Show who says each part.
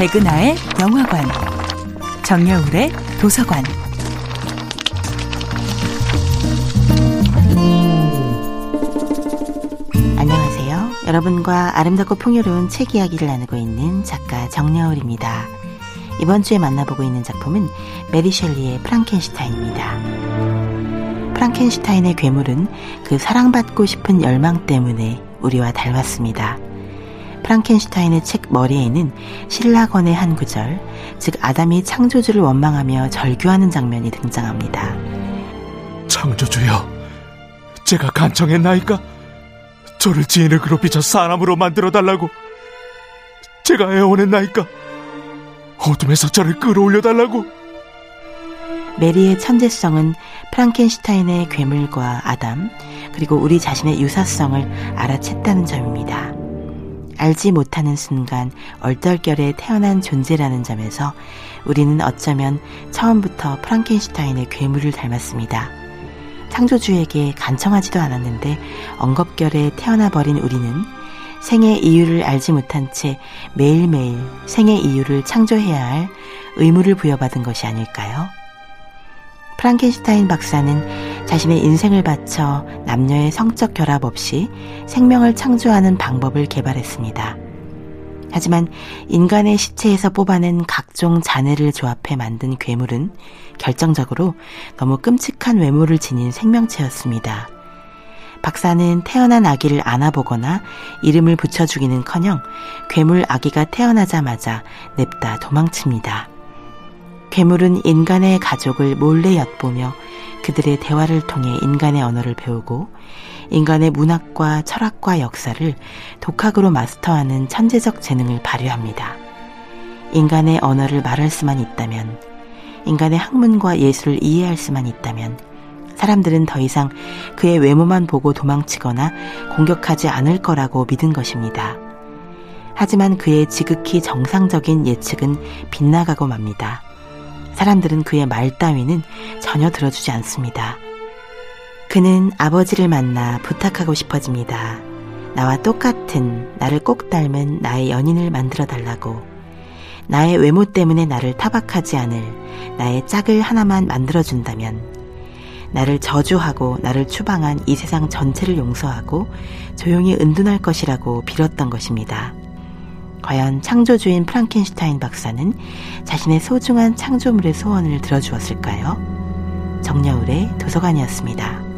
Speaker 1: 백은하의 영화관, 정여울의 도서관.
Speaker 2: 안녕하세요. 여러분과 아름답고 풍요로운 책 이야기를 나누고 있는 작가 정여울입니다. 이번 주에 만나보고 있는 작품은 메리 셸리의 프랑켄슈타인입니다. 프랑켄슈타인의 괴물은 그 사랑받고 싶은 열망 때문에 우리와 닮았습니다. 프랑켄슈타인의 책 머리에는 신라건의 한 구절, 즉 아담이 창조주를 원망하며 절규하는 장면이 등장합니다.
Speaker 3: 창조주여, 제가 간청했나이까? 저를 지인을 괴롭히자 사람으로 만들어 달라고. 제가 애원했나이까? 어둠에서 저를 끌어올려 달라고.
Speaker 2: 메리의 천재성은 프랑켄슈타인의 괴물과 아담, 그리고 우리 자신의 유사성을 알아챘다는 점입니다. 알지 못하는 순간 얼떨결에 태어난 존재라는 점에서 우리는 어쩌면 처음부터 프랑켄슈타인의 괴물을 닮았습니다. 창조주에게 간청하지도 않았는데 엉겁결에 태어나버린 우리는 생의 이유를 알지 못한 채 매일매일 생의 이유를 창조해야 할 의무를 부여받은 것이 아닐까요? 프랑켄슈타인 박사는 자신의 인생을 바쳐 남녀의 성적 결합 없이 생명을 창조하는 방법을 개발했습니다. 하지만 인간의 시체에서 뽑아낸 각종 잔해를 조합해 만든 괴물은 결정적으로 너무 끔찍한 외모를 지닌 생명체였습니다. 박사는 태어난 아기를 안아보거나 이름을 붙여주기는 커녕 괴물 아기가 태어나자마자 냅다 도망칩니다. 괴물은 인간의 가족을 몰래 엿보며 그들의 대화를 통해 인간의 언어를 배우고 인간의 문학과 철학과 역사를 독학으로 마스터하는 천재적 재능을 발휘합니다. 인간의 언어를 말할 수만 있다면, 인간의 학문과 예술을 이해할 수만 있다면, 사람들은 더 이상 그의 외모만 보고 도망치거나 공격하지 않을 거라고 믿은 것입니다. 하지만 그의 지극히 정상적인 예측은 빗나가고 맙니다. 사람들은 그의 말 따위는 전혀 들어주지 않습니다. 그는 아버지를 만나 부탁하고 싶어집니다. 나와 똑같은 나를 꼭 닮은 나의 연인을 만들어 달라고. 나의 외모 때문에 나를 타박하지 않을 나의 짝을 하나만 만들어 준다면 나를 저주하고 나를 추방한 이 세상 전체를 용서하고 조용히 은둔할 것이라고 빌었던 것입니다. 과연 창조주인 프랑켄슈타인 박사는 자신의 소중한 창조물의 소원을 들어주었을까요? 정여울의 도서관이었습니다.